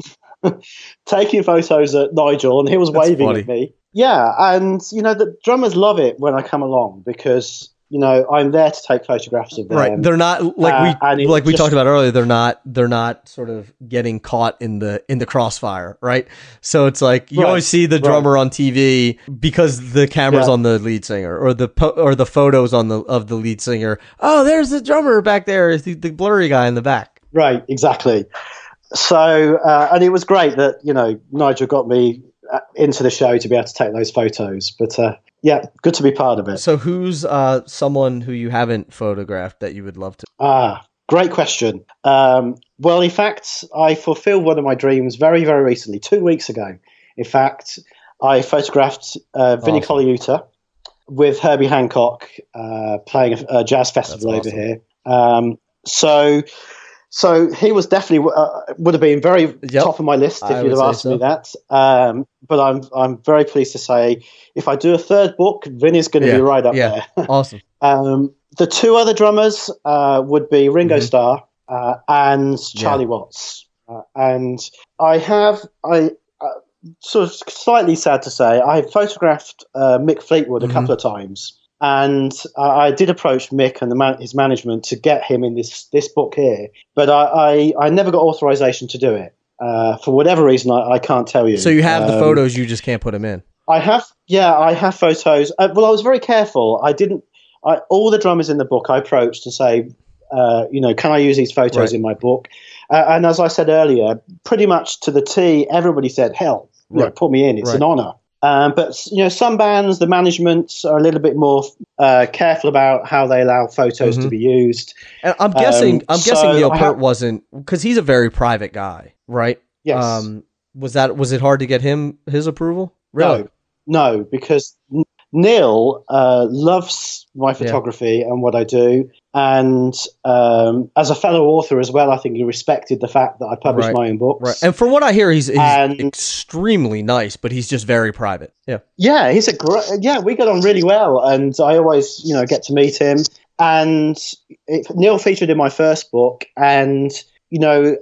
taking photos at Nigel, and he was That's waving funny. at me. Yeah, and you know the drummers love it when I come along because you know, I'm there to take photographs of them. Right. They're not like uh, we like we just, talked about earlier. They're not they're not sort of getting caught in the in the crossfire, right? So it's like you right, always see the drummer right. on TV because the camera's yeah. on the lead singer, or the po- or the photos on the of the lead singer. Oh, there's the drummer back there, the, the blurry guy in the back. Right. Exactly. So uh, and it was great that you know Nigel got me uh, into the show to be able to take those photos, but. Uh, yeah, good to be part of it. So, who's uh, someone who you haven't photographed that you would love to? Ah, great question. Um, well, in fact, I fulfilled one of my dreams very, very recently, two weeks ago. In fact, I photographed uh, Vinnie awesome. Colaiuta with Herbie Hancock uh, playing a, a, jazz festival awesome. over here. Um, so so he was definitely uh, would have been very yep. top of my list if I you'd have asked so. me that. Um, but I'm I'm very pleased to say if I do a third book, Vinnie's going to yeah. be right up yeah. there. awesome. Um, the two other drummers uh, would be Ringo mm-hmm. Starr uh, and Charlie yeah. Watts. Uh, and I have I uh, sort of slightly sad to say I have photographed uh, Mick Fleetwood mm-hmm. a couple of times and I did approach Mick and man, his management to get him in this this book here, but I I, I never got authorization to do it uh, for whatever reason. I, I, can't tell you. So you have um, the photos, you just can't put them in. I have, yeah, I have photos. Uh, well, I was very careful. I didn't. I, all the drummers in the book I approached to say, uh, you know, can I use these photos right. in my book? Uh, and as I said earlier, pretty much to the T, everybody said, hell, right. know, put me in. It's right. an honor. Um, but you know, some bands, the management are a little bit more uh, careful about how they allow photos mm-hmm. to be used. And I'm guessing, um, I'm so guessing Neil Peart have, wasn't because he's a very private guy, right? Yes. Um, was that was it hard to get him his approval? Really? No, no, because Neil uh, loves my photography yeah. and what I do, and um, as a fellow author as well, I think he respected the fact that I published right. my own books. Right. And from what I hear, he's, he's and, extremely nice, but he's just very private. Yeah. Yeah, he's a great. Yeah, we got on really well, and I always, you know, get to meet him. And it, Neil featured in my first book, and you know,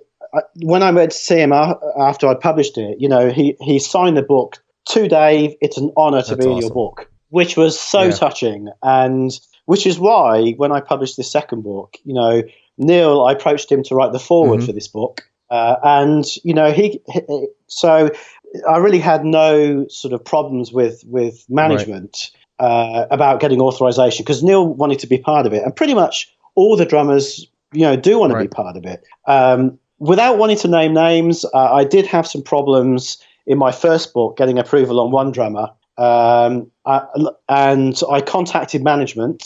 when I went to see him after I published it, you know, he he signed the book to Dave. It's an honor to That's be awesome. in your book, which was so yeah. touching and which is why when I published the second book, you know, Neil, I approached him to write the foreword mm-hmm. for this book. Uh, and you know he, he, so I really had no sort of problems with with management right. uh, about getting authorization because Neil wanted to be part of it, and pretty much all the drummers you know do want right. to be part of it. Um, without wanting to name names, uh, I did have some problems in my first book getting approval on one drummer, um, I, and I contacted management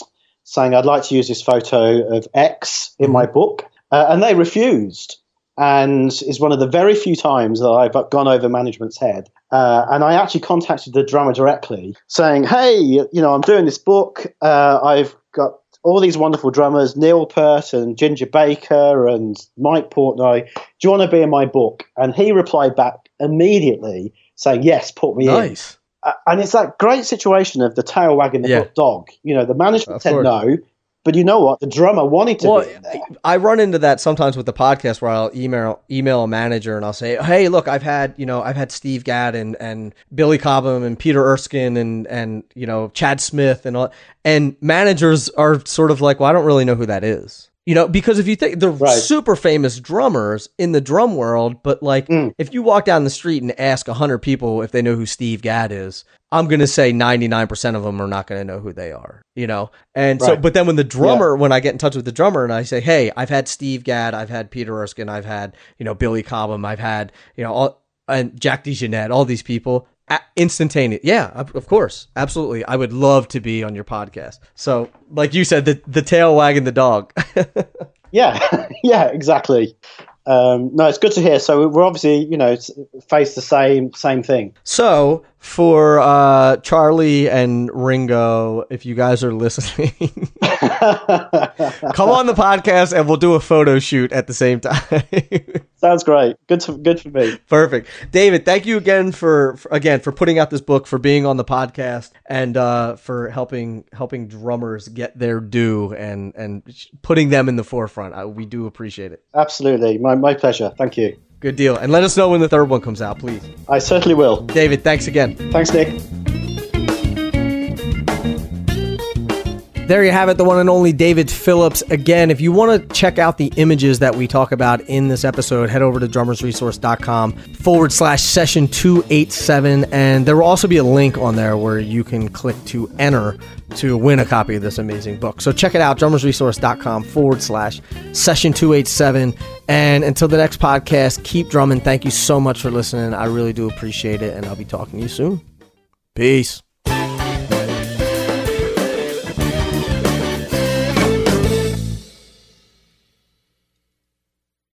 saying I'd like to use this photo of X in my mm-hmm. book, uh, and they refused. And is one of the very few times that I've gone over management's head. Uh, and I actually contacted the drummer directly, saying, "Hey, you know, I'm doing this book. Uh, I've got all these wonderful drummers, Neil Peart and Ginger Baker and Mike Portnoy. Do you want to be in my book? And he replied back immediately saying, yes, put me nice. in. Uh, and it's that great situation of the tail wagging the yeah. dog. You know, the management said no, but you know what? The drummer wanted to well, be in there. I run into that sometimes with the podcast where I'll email email a manager and I'll say, "Hey, look, I've had you know I've had Steve Gadd and, and Billy Cobham and Peter Erskine and and you know Chad Smith and all." And managers are sort of like, "Well, I don't really know who that is." You know, because if you think they're right. super famous drummers in the drum world, but like mm. if you walk down the street and ask 100 people if they know who Steve Gadd is, I'm going to say 99% of them are not going to know who they are, you know? And right. so, but then when the drummer, yeah. when I get in touch with the drummer and I say, Hey, I've had Steve Gadd, I've had Peter Erskine, I've had, you know, Billy Cobham, I've had, you know, all, and Jack DeJohnette, all these people, instantaneous. Yeah, of course. Absolutely. I would love to be on your podcast. So, like you said, the, the tail wagging the dog. yeah. yeah, exactly. Um, no, it's good to hear. So we're obviously, you know, face the same same thing. So for uh, Charlie and Ringo, if you guys are listening, come on the podcast and we'll do a photo shoot at the same time. Sounds great. Good to, good for me. Perfect, David. Thank you again for, for, again for putting out this book, for being on the podcast, and uh, for helping helping drummers get their due and and putting them in the forefront. Uh, we do appreciate it. Absolutely, my my pleasure. Thank you. Good deal. And let us know when the third one comes out, please. I certainly will. David, thanks again. Thanks, Nick. There you have it, the one and only David Phillips. Again, if you want to check out the images that we talk about in this episode, head over to drummersresource.com forward slash session 287. And there will also be a link on there where you can click to enter to win a copy of this amazing book. So check it out, drummersresource.com forward slash session 287. And until the next podcast, keep drumming. Thank you so much for listening. I really do appreciate it. And I'll be talking to you soon. Peace.